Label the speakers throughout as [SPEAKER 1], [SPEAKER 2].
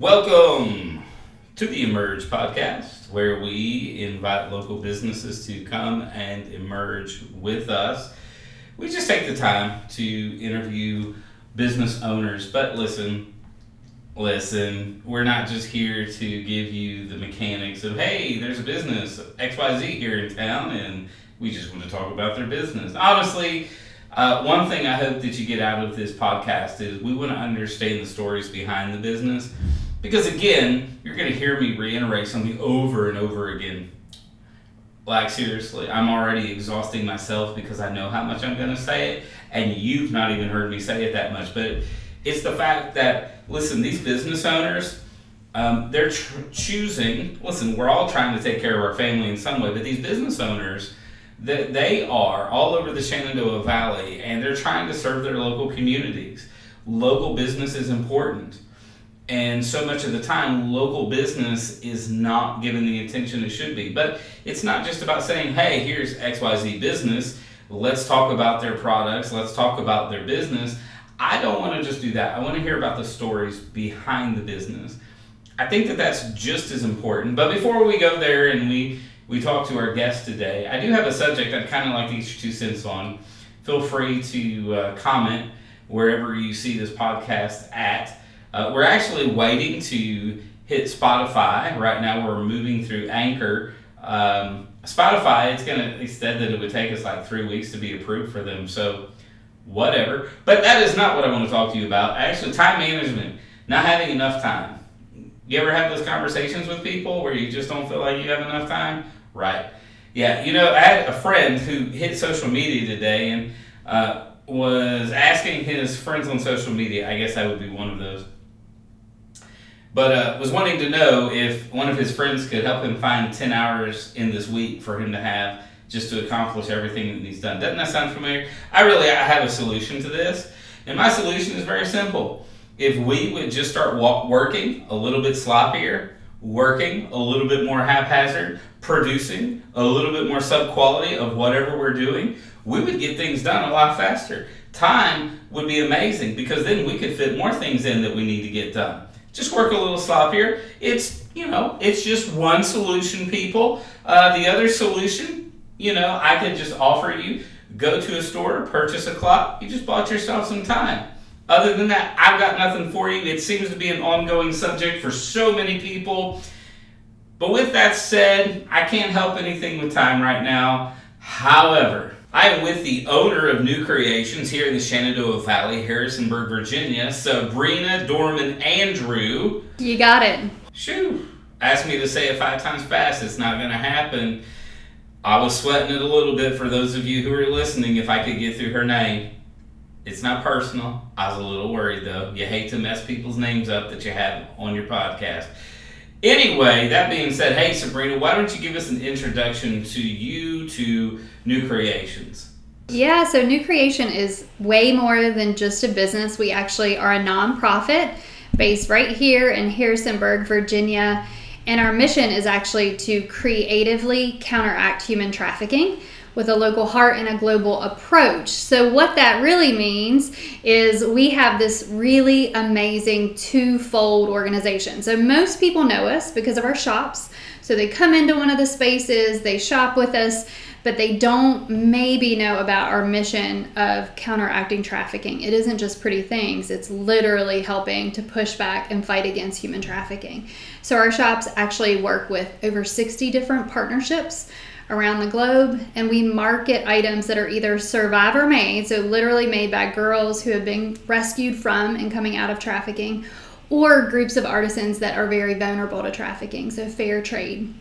[SPEAKER 1] Welcome to the Immerge podcast, where we invite local businesses to come and emerge with us. We just take the time to interview business owners, but listen, listen, we're not just here to give you the mechanics of, hey, there's a business XYZ here in town, and we just want to talk about their business. Honestly, uh, one thing I hope that you get out of this podcast is we want to understand the stories behind the business. Because again, you're going to hear me reiterate something over and over again. Like, seriously, I'm already exhausting myself because I know how much I'm going to say it, and you've not even heard me say it that much. But it's the fact that, listen, these business owners, um, they're tr- choosing, listen, we're all trying to take care of our family in some way, but these business owners, that they are all over the Shenandoah Valley and they're trying to serve their local communities. Local business is important. And so much of the time, local business is not given the attention it should be. But it's not just about saying, hey, here's XYZ business, let's talk about their products, let's talk about their business. I don't want to just do that. I want to hear about the stories behind the business. I think that that's just as important. But before we go there and we we talk to our guest today, I do have a subject I'd kind of like to get your two cents on. Feel free to uh, comment wherever you see this podcast at. Uh, we're actually waiting to hit Spotify right now. We're moving through Anchor. Um, Spotify, it's gonna. They said that it would take us like three weeks to be approved for them. So whatever. But that is not what I want to talk to you about. Actually, time management. Not having enough time. You ever have those conversations with people where you just don't feel like you have enough time? Right. Yeah. You know, I had a friend who hit social media today and uh, was asking his friends on social media. I guess I would be one of those but uh, was wanting to know if one of his friends could help him find 10 hours in this week for him to have just to accomplish everything that he's done. Doesn't that sound familiar? I really I have a solution to this, and my solution is very simple. If we would just start walk, working a little bit sloppier, working a little bit more haphazard, producing a little bit more sub quality of whatever we're doing, we would get things done a lot faster. Time would be amazing because then we could fit more things in that we need to get done just work a little sloppier. It's, you know, it's just one solution, people. Uh, the other solution, you know, I could just offer you go to a store, purchase a clock, you just bought yourself some time. Other than that, I've got nothing for you. It seems to be an ongoing subject for so many people. But with that said, I can't help anything with time right now. However, I am with the owner of New Creations here in the Shenandoah Valley, Harrisonburg, Virginia, Sabrina Dorman Andrew.
[SPEAKER 2] You got it.
[SPEAKER 1] Shoo. Asked me to say it five times fast. It's not going to happen. I was sweating it a little bit for those of you who are listening if I could get through her name. It's not personal. I was a little worried though. You hate to mess people's names up that you have on your podcast. Anyway, that being said, hey Sabrina, why don't you give us an introduction to you, to New Creations?
[SPEAKER 2] Yeah, so New Creation is way more than just a business. We actually are a nonprofit based right here in Harrisonburg, Virginia. And our mission is actually to creatively counteract human trafficking with a local heart and a global approach. So, what that really means is we have this really amazing twofold organization. So, most people know us because of our shops. So, they come into one of the spaces, they shop with us, but they don't maybe know about our mission of counteracting trafficking. It isn't just pretty things, it's literally helping to push back and fight against human trafficking. So, our shops actually work with over 60 different partnerships around the globe and we market items that are either survivor made, so literally made by girls who have been rescued from and coming out of trafficking, or groups of artisans that are very vulnerable to trafficking, so fair trade.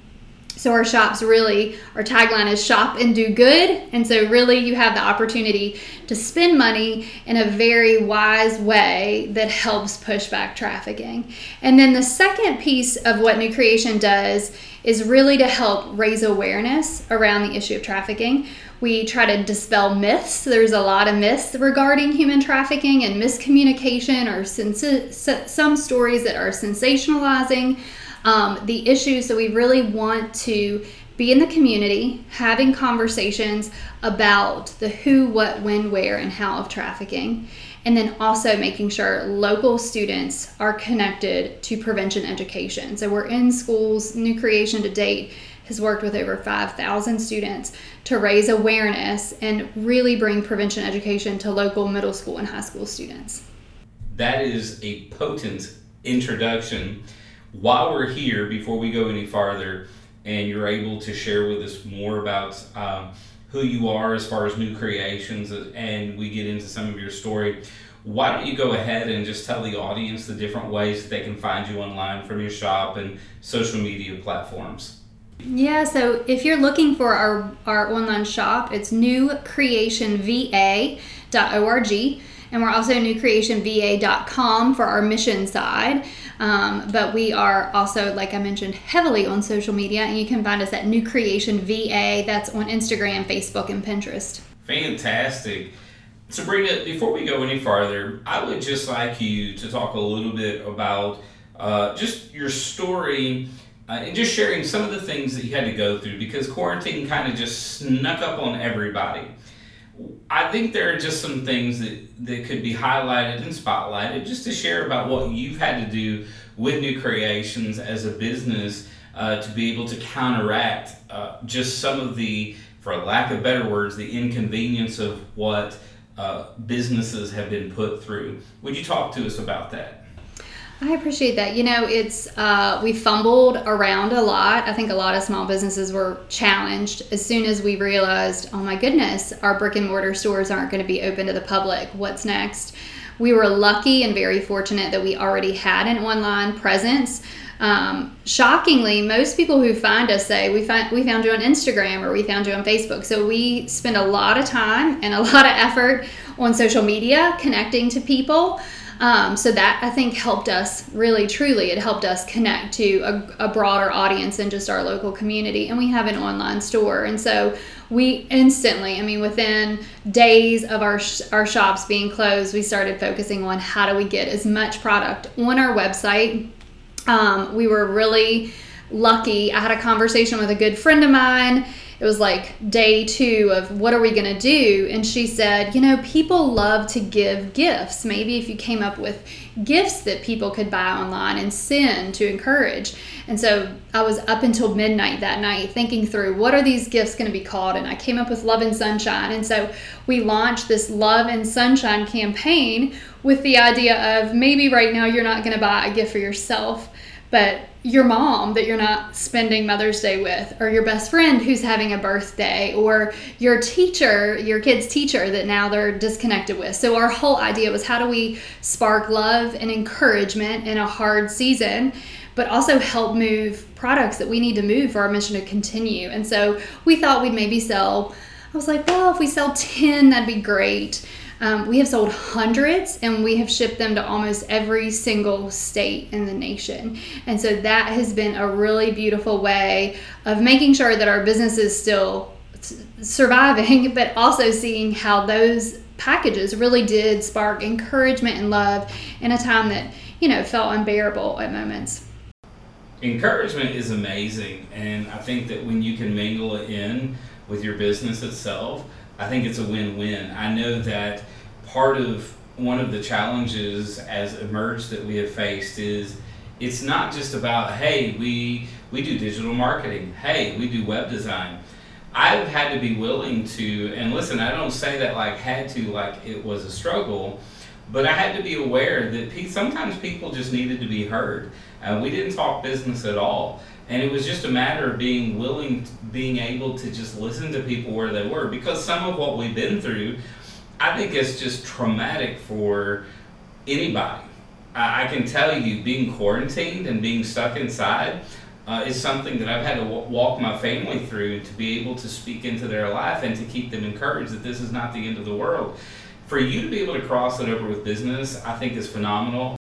[SPEAKER 2] So our shops really, our tagline is shop and do good. And so really you have the opportunity to spend money in a very wise way that helps push back trafficking. And then the second piece of what New Creation does is really to help raise awareness around the issue of trafficking. We try to dispel myths. There's a lot of myths regarding human trafficking and miscommunication or sens- some stories that are sensationalizing um, the issues that we really want to be in the community having conversations about the who, what, when, where, and how of trafficking. and then also making sure local students are connected to prevention education. So we're in schools, New Creation to date has worked with over 5,000 students to raise awareness and really bring prevention education to local middle school and high school students.
[SPEAKER 1] That is a potent introduction. While we're here, before we go any farther, and you're able to share with us more about um, who you are as far as new creations, and we get into some of your story, why don't you go ahead and just tell the audience the different ways that they can find you online from your shop and social media platforms?
[SPEAKER 2] Yeah, so if you're looking for our, our online shop, it's newcreationva.org. And we're also newcreationva.com for our mission side. Um, but we are also, like I mentioned, heavily on social media. And you can find us at New Creation VA. That's on Instagram, Facebook, and Pinterest.
[SPEAKER 1] Fantastic. Sabrina, before we go any farther, I would just like you to talk a little bit about uh, just your story uh, and just sharing some of the things that you had to go through because quarantine kind of just snuck up on everybody. I think there are just some things that, that could be highlighted and spotlighted just to share about what you've had to do with New Creations as a business uh, to be able to counteract uh, just some of the, for lack of better words, the inconvenience of what uh, businesses have been put through. Would you talk to us about that?
[SPEAKER 2] I appreciate that. You know, it's uh, we fumbled around a lot. I think a lot of small businesses were challenged as soon as we realized, oh my goodness, our brick and mortar stores aren't going to be open to the public. What's next? We were lucky and very fortunate that we already had an online presence. Um, shockingly, most people who find us say we find we found you on Instagram or we found you on Facebook. So we spend a lot of time and a lot of effort on social media connecting to people. Um, so that I think helped us really, truly, it helped us connect to a, a, broader audience than just our local community. And we have an online store. And so we instantly, I mean, within days of our, sh- our shops being closed, we started focusing on how do we get as much product on our website. Um, we were really lucky. I had a conversation with a good friend of mine it was like day two of what are we going to do? And she said, you know, people love to give gifts. Maybe if you came up with gifts that people could buy online and send to encourage. And so I was up until midnight that night thinking through what are these gifts going to be called? And I came up with Love and Sunshine. And so we launched this Love and Sunshine campaign with the idea of maybe right now you're not going to buy a gift for yourself, but your mom that you're not spending Mother's Day with, or your best friend who's having a birthday, or your teacher, your kid's teacher that now they're disconnected with. So, our whole idea was how do we spark love and encouragement in a hard season, but also help move products that we need to move for our mission to continue. And so, we thought we'd maybe sell, I was like, well, if we sell 10, that'd be great. Um, we have sold hundreds and we have shipped them to almost every single state in the nation. And so that has been a really beautiful way of making sure that our business is still surviving, but also seeing how those packages really did spark encouragement and love in a time that, you know, felt unbearable at moments.
[SPEAKER 1] Encouragement is amazing. And I think that when you can mingle it in with your business itself, I think it's a win-win. I know that part of one of the challenges as Immerge that we have faced is it's not just about hey we we do digital marketing. Hey we do web design. I've had to be willing to and listen i don't say that like had to like it was a struggle but i had to be aware that pe- sometimes people just needed to be heard. And we didn't talk business at all. And it was just a matter of being willing, being able to just listen to people where they were. Because some of what we've been through, I think it's just traumatic for anybody. I, I can tell you, being quarantined and being stuck inside uh, is something that I've had to w- walk my family through to be able to speak into their life and to keep them encouraged that this is not the end of the world. For you to be able to cross it over with business, I think is phenomenal.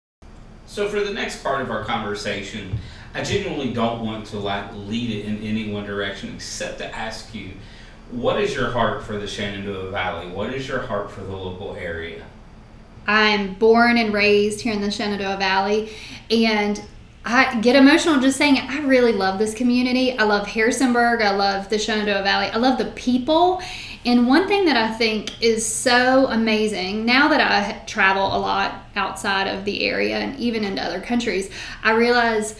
[SPEAKER 1] So, for the next part of our conversation, I genuinely don't want to like lead it in any one direction except to ask you, what is your heart for the Shenandoah Valley? What is your heart for the local area?
[SPEAKER 2] I'm born and raised here in the Shenandoah Valley, and I get emotional just saying it. I really love this community. I love Harrisonburg. I love the Shenandoah Valley. I love the people. And one thing that I think is so amazing now that I travel a lot outside of the area and even into other countries, I realize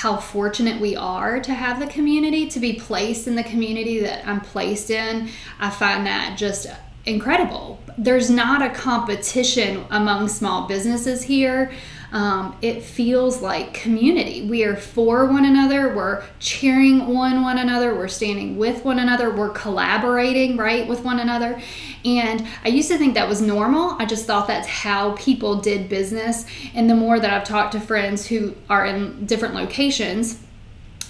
[SPEAKER 2] how fortunate we are to have the community, to be placed in the community that I'm placed in. I find that just incredible. There's not a competition among small businesses here. Um, it feels like community. We are for one another. We're cheering on one another. We're standing with one another. We're collaborating, right, with one another. And I used to think that was normal. I just thought that's how people did business. And the more that I've talked to friends who are in different locations,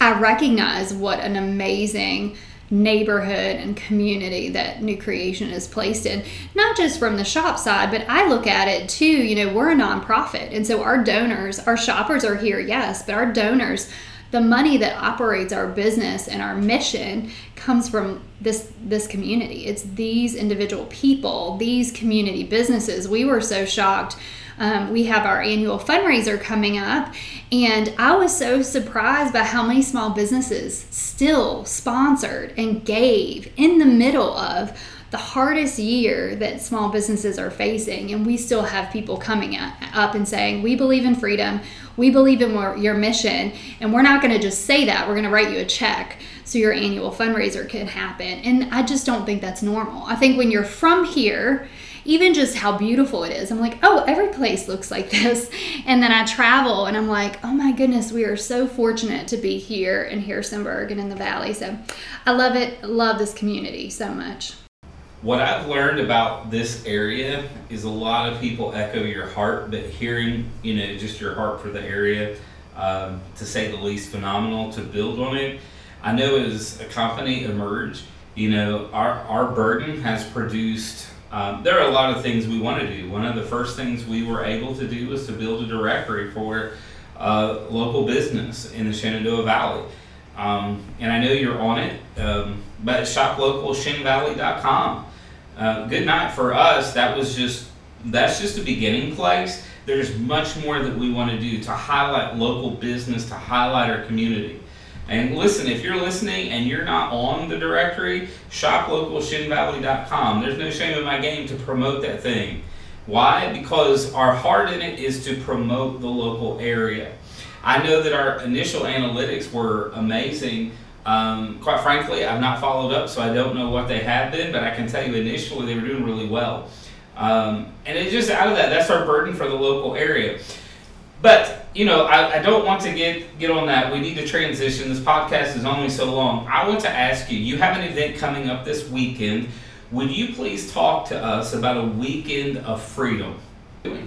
[SPEAKER 2] I recognize what an amazing neighborhood and community that new creation is placed in. Not just from the shop side but i look at it too you know we're a nonprofit and so our donors our shoppers are here yes but our donors the money that operates our business and our mission comes from this this community. It's these individual people these community businesses. We were so shocked um, we have our annual fundraiser coming up, and I was so surprised by how many small businesses still sponsored and gave in the middle of the hardest year that small businesses are facing. And we still have people coming up and saying we believe in freedom. We believe in your mission. And we're not going to just say that. We're going to write you a check so your annual fundraiser can happen. And i just don't think that's normal. I think when you're from here even just how beautiful it is. I'm like, oh, every place looks like this. And then I travel and I'm like, oh my goodness, we are so fortunate to be here in Harrisonburg and in the valley. So I love it, love this community so much.
[SPEAKER 1] What I've learned about this area is a lot of people echo your heart, but hearing, you know, just your heart for the area, um, to say the least, phenomenal to build on it. I know as a company Immerge, you know, our, our burden has produced um, there are a lot of things we want to do. One of the first things we were able to do was to build a directory for uh, local business in the Shenandoah Valley. Um, and I know you're on it, um, but shoplocalshenvalley.com. Uh, good night for us. That was just that's just a beginning place. There's much more that we want to do to highlight local business, to highlight our community. And listen, if you're listening and you're not on the directory, shoplocalshenvalley.com. There's no shame in my game to promote that thing. Why? Because our heart in it is to promote the local area. I know that our initial analytics were amazing. Um, quite frankly, I've not followed up, so I don't know what they have been, but I can tell you initially they were doing really well. Um, and it's just out of that, that's our burden for the local area. But you know, I, I don't want to get get on that. We need to transition. This podcast is only so long. I want to ask you. You have an event coming up this weekend. Would you please talk to us about a weekend of freedom?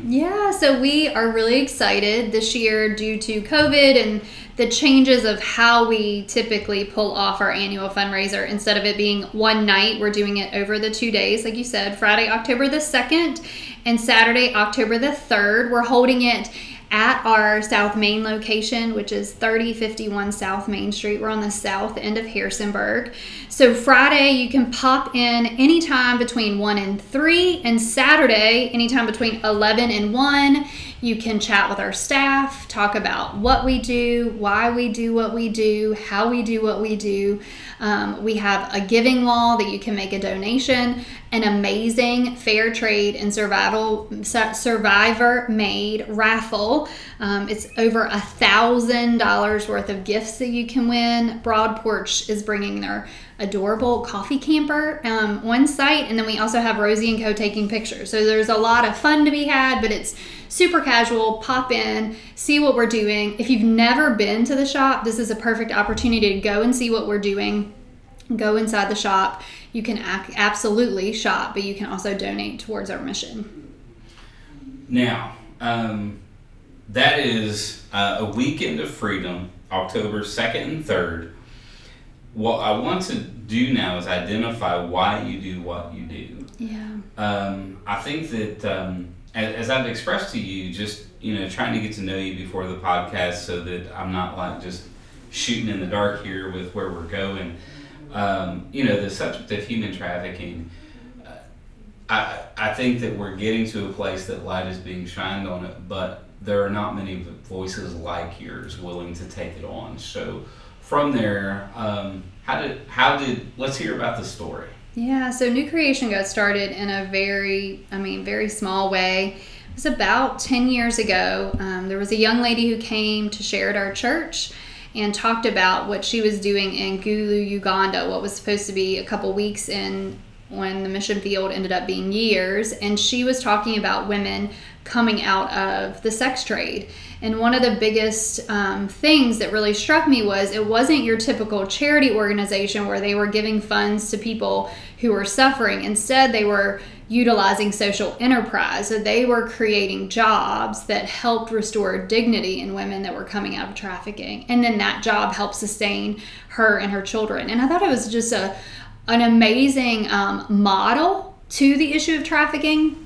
[SPEAKER 2] Yeah, so we are really excited this year due to COVID and the changes of how we typically pull off our annual fundraiser. Instead of it being one night, we're doing it over the two days, like you said, Friday, October the 2nd, and Saturday, October the 3rd. We're holding it at our South Main location, which is 3051 South Main Street. We're on the south end of Harrisonburg. So, Friday, you can pop in anytime between 1 and 3, and Saturday, anytime between 11 and 1. You can chat with our staff, talk about what we do, why we do what we do, how we do what we do. Um, we have a giving wall that you can make a donation, an amazing fair trade and survival survivor made raffle. Um, it's over a thousand dollars worth of gifts that you can win. Broad Porch is bringing their adorable coffee camper um, one site, and then we also have Rosie and Co taking pictures. So there's a lot of fun to be had, but it's super casual. Pop in, see what we're doing. If you've never been to the shop, this is a perfect opportunity to go and see what we're doing. Go inside the shop. You can ac- absolutely shop, but you can also donate towards our mission.
[SPEAKER 1] Now, um, that is uh, a weekend of freedom, October 2nd and 3rd. What I want to do now is identify why you do what you do.
[SPEAKER 2] Yeah.
[SPEAKER 1] Um, I think that um, as, as, I've expressed to you, just you know, trying to get to know you before the podcast, so that I'm not like just shooting in the dark here with where we're going. Um, you know, the subject of human trafficking. Uh, I I think that we're getting to a place that light is being shined on it, but there are not many voices like yours willing to take it on. So from there, um, how did how did let's hear about the story.
[SPEAKER 2] Yeah, so New Creation got started in a very, I mean, very small way. It was about 10 years ago. Um, there was a young lady who came to share at our church and talked about what she was doing in Gulu, Uganda, what was supposed to be a couple weeks in when the mission field ended up being years. And she was talking about women coming out of the sex trade. And one of the biggest um, things that really struck me was it wasn't your typical charity organization where they were giving funds to people who were suffering. Instead, they were utilizing social enterprise. So they were creating jobs that helped restore dignity in women that were coming out of trafficking. And then that job helped sustain her and her children. And I thought it was just a an amazing um, model to the issue of trafficking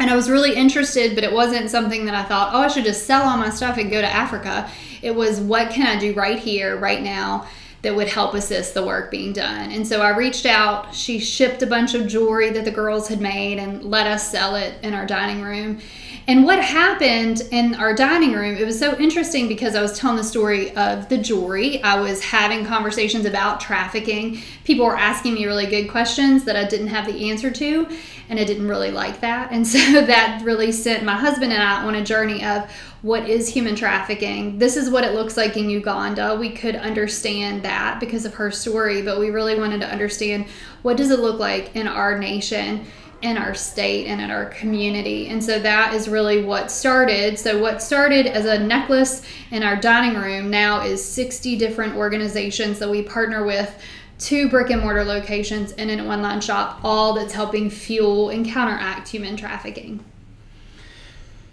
[SPEAKER 2] and I was really interested, but it wasn't something that I thought, oh, I should just sell all my stuff and go to Africa. It was, what can I do right here, right now, that would help assist the work being done? And so I reached out. She shipped a bunch of jewelry that the girls had made and let us sell it in our dining room. And what happened in our dining room, it was so interesting because I was telling the story of the jewelry. I was having conversations about trafficking. People were asking me really good questions that I didn't have the answer to, and I didn't really like that. And so that really sent my husband and I on a journey of what is human trafficking. This is what it looks like in Uganda. We could understand that because of her story, but we really wanted to understand what does it look like in our nation in our state and in our community. And so that is really what started. So, what started as a necklace in our dining room now is 60 different organizations that we partner with. Two brick and mortar locations and an online shop, all that's helping fuel and counteract human trafficking.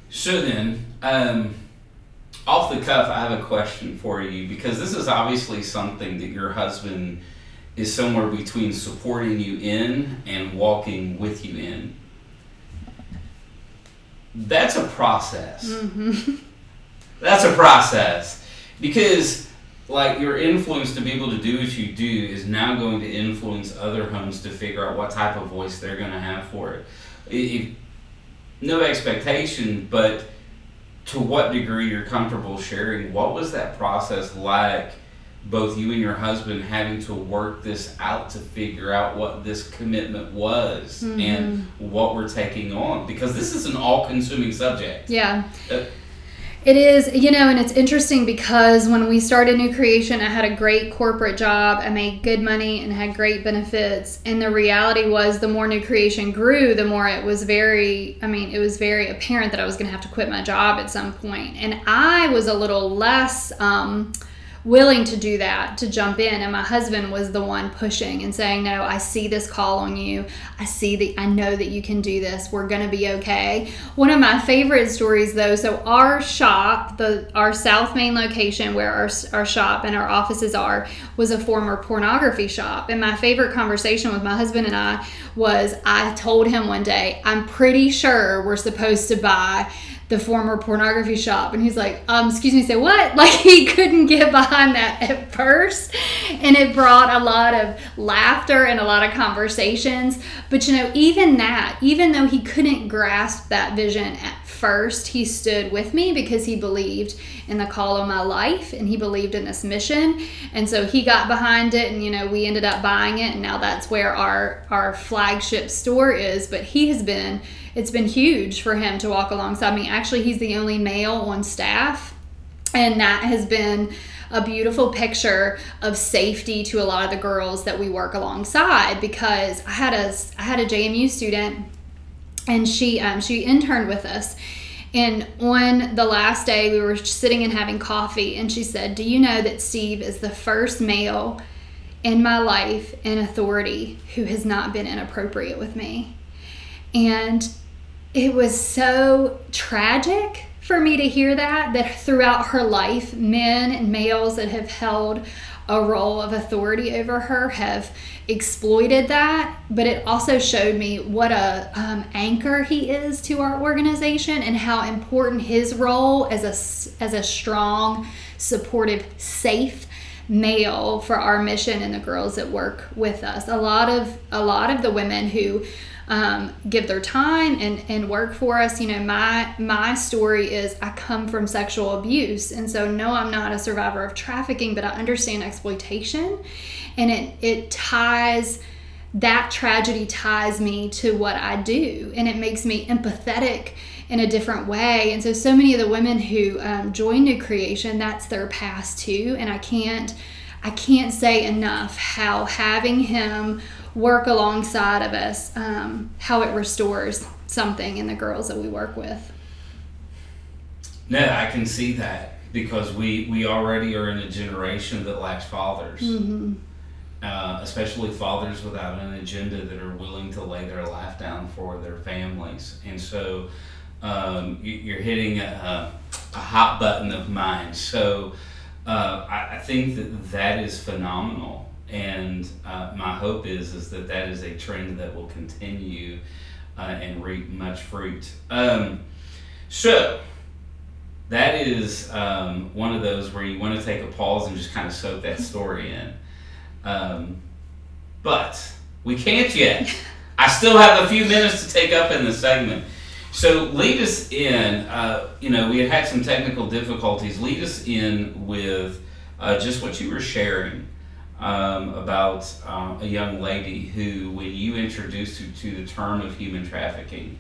[SPEAKER 1] So then, um, off the cuff, I have a question for you because this is obviously something that your husband is somewhere between supporting you in and walking with you in. That's a process.
[SPEAKER 2] Mm-hmm.
[SPEAKER 1] That's a process because like your influence to be able to do what you do is now going to influence other homes to figure out what type of voice they're going to have for it. If, no expectation, but to what degree you're comfortable sharing. What was that process like? Both you and your husband having to work this out to figure out what this commitment was mm-hmm. and what we're taking on because this is an all-consuming subject
[SPEAKER 2] yeah uh, it is you know and it's interesting because when we started new creation i had a great corporate job i made good money and had great benefits and the reality was the more new creation grew the more it was very i mean it was very apparent that i was going to have to quit my job at some point. point and i was a little less um, willing to do that, to jump in. And my husband was the one pushing and saying, No, I see this call on you. I see that I know that you can do this. We're going to be okay. One of my favorite stories, though, so our shop, the our South Main location where our, our shop and our offices are, was a former pornography shop. And my favorite conversation with my husband and I was I told him one day, I'm pretty sure we're supposed to buy the former pornography shop. And he's like um excuse me say what? Like he couldn't get behind that at first. And it brought a lot of laughter and a lot of conversations. But you know even that even though he couldn't grasp that vision at first he stood with me because he believed in the call of my life and he believed in this mission. And so he got behind it and you know we ended up buying it. And now that's where our our flagship store is. But he has been it's been huge for him to walk alongside me. Actually, he's the only male on staff, and that has been a beautiful picture of safety to a lot of the girls that we work alongside because I had a I had a JMU student and she um, she interned with us and on the last day we were sitting and having coffee and she said do you know that Steve is the first male in my life in authority who has not been inappropriate with me and it was so tragic for me to hear that that throughout her life men and males that have held a role of authority over her have exploited that. But it also showed me what a um, anchor he is to our organization and how important his role as a as a strong supportive safe male for our mission and the girls that work with us. A lot of a lot of the women who um, give their time and, and work for us. You know, my my story is I come from sexual abuse, and so no, I'm not a survivor of trafficking, but I understand exploitation, and it it ties that tragedy ties me to what I do, and it makes me empathetic in a different way. And so, so many of the women who um, join New Creation, that's their past too, and I can't. I can't say enough how having him work alongside of us, um, how it restores something in the girls that we work with.
[SPEAKER 1] No, I can see that because we, we already are in a generation that lacks fathers, mm-hmm. uh, especially fathers without an agenda that are willing to lay their life down for their families. And so um, you, are hitting a, a, hot button of mine. So uh, I, I think that that is phenomenal and uh, my hope is is that that is a trend that will continue uh, and reap much fruit. Um, so that is um, one of those where you want to take a pause and just kind of soak that story in. Um, but we can't yet. I still have a few minutes to take up in the segment. So lead us in. Uh, you know, we had had some technical difficulties. Lead us in with uh, just what you were sharing um, about um, a young lady who, when you introduced her to the term of human trafficking,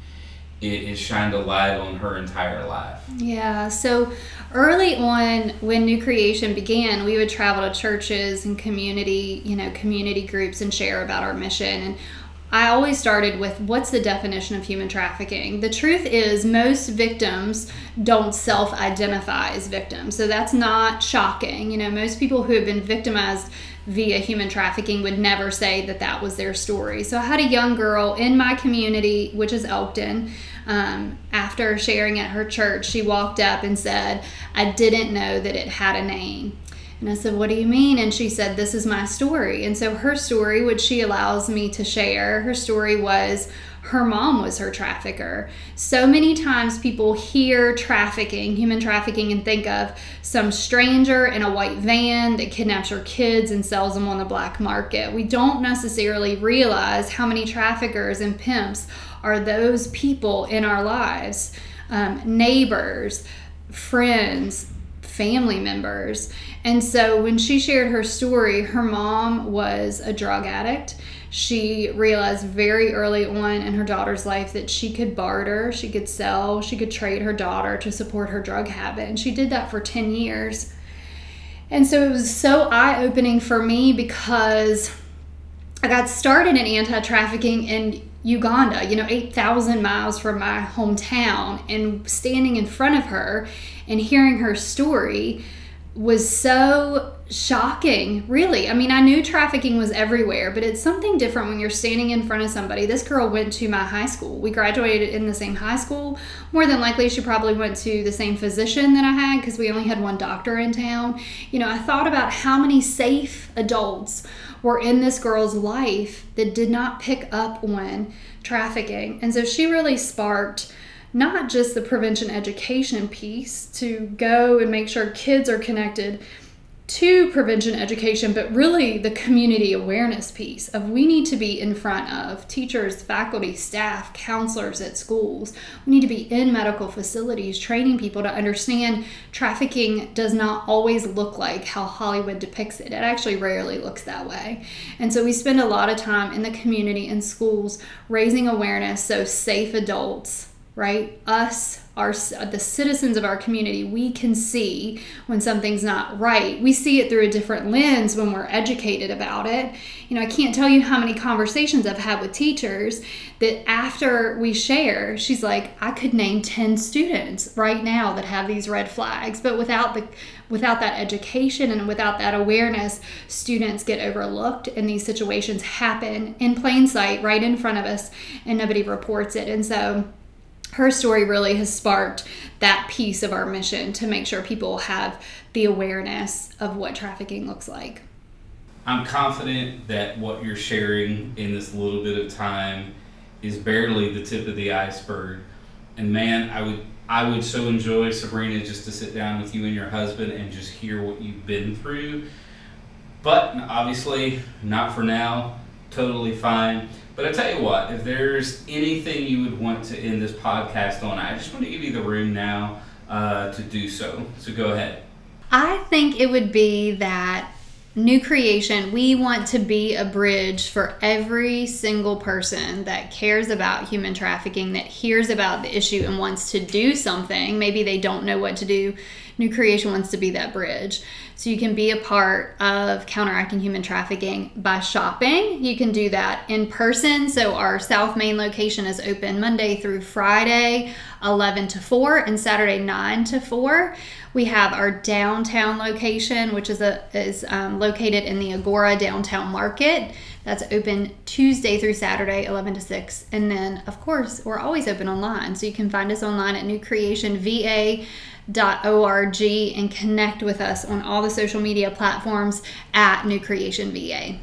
[SPEAKER 1] it, it shined a light on her entire life.
[SPEAKER 2] Yeah. So early on, when New Creation began, we would travel to churches and community, you know, community groups and share about our mission. And I always started with what's the definition of human trafficking? The truth is, most victims don't self identify as victims. So that's not shocking. You know, most people who have been victimized via human trafficking would never say that that was their story. So I had a young girl in my community, which is Elkton. Um, after sharing at her church, she walked up and said, I didn't know that it had a name. And I said, What do you mean? And she said, This is my story. And so her story, which she allows me to share, her story was her mom was her trafficker. So many times people hear trafficking, human trafficking, and think of some stranger in a white van that kidnaps your kids and sells them on the black market. We don't necessarily realize how many traffickers and pimps are those people in our lives um, neighbors, friends, family members. And so when she shared her story, her mom was a drug addict she realized very early on in her daughter's life that she could barter, she could sell, she could trade her daughter to support her drug habit. And she did that for 10 years. And so it was so eye opening for me because I got started in anti trafficking in Uganda, you know, 8,000 miles from my hometown. And standing in front of her and hearing her story was so shocking, really. I mean, I knew trafficking was everywhere, but it's something different when you're standing in front of somebody. This girl went to my high school. We graduated in the same high school. More than likely, she probably went to the same physician that I had because we only had one doctor in town. You know, I thought about how many safe adults were in this girl's life that did not pick up on trafficking. And so she really sparked not just the prevention education piece to go and make sure kids are connected to prevention education, but really the community awareness piece of we need to be in front of teachers, faculty, staff, counselors at schools. We need to be in medical facilities training people to understand trafficking does not always look like how Hollywood depicts it. It actually rarely looks that way. And so we spend a lot of time in the community and schools raising awareness so safe adults right? Us, our the citizens of our community, we can see when something's not right. We see it through a different lens when we're educated about it. You know, I can't tell you how many conversations I've had with teachers that after we share, she's like, I could name 10 students right now that have these red flags, but without the without that education and without that awareness, students get overlooked and these situations happen in plain sight right in front of us and nobody reports it. And so her story really has sparked that piece of our mission to make sure people have the awareness of what trafficking looks like.
[SPEAKER 1] I'm confident that what you're sharing in this little bit of time is barely the tip of the iceberg. And man, I would I would so enjoy Sabrina just to sit down with you and your husband and just hear what you've been through. But obviously, not for now totally fine. But I tell you what, if there's anything you would want to end this podcast on, I just want to give you the room now uh, to do so. So go ahead.
[SPEAKER 2] I think it would be that new creation, we want to be a bridge for every single person that cares about human trafficking, that hears about the issue and wants to do something. Maybe they don't know what to do. New Creation wants to be that bridge. So you can be a part of counteracting human trafficking by shopping. You can do that in person. So our South Main location is open Monday through Friday, 11 to 4, and Saturday, 9 to 4. We have our downtown location, which is a is um, located in the Agora Downtown Market. That's open Tuesday through Saturday, 11 to 6. And then, of course, we're always open online. So you can find us online at New Creation VA org and connect with us on all the social media platforms at New Creation VA.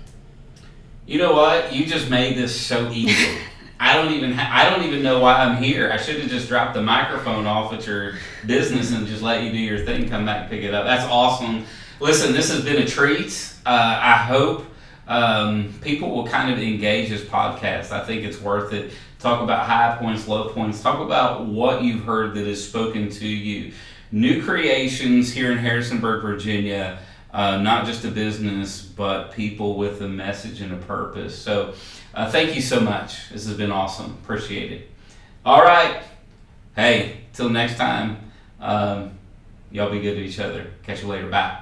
[SPEAKER 1] You know what? You just made this so easy. I don't even ha- I don't even know why I'm here. I should have just dropped the microphone off at your business and just let you do your thing. Come back and pick it up. That's awesome. Listen, this has been a treat. Uh, I hope um, people will kind of engage this podcast. I think it's worth it. Talk about high points, low points. Talk about what you've heard that has spoken to you new creations here in Harrisonburg, Virginia. Uh, not just a business, but people with a message and a purpose. So, uh, thank you so much. This has been awesome. Appreciate it. All right. Hey, till next time, um, y'all be good to each other. Catch you later. Bye.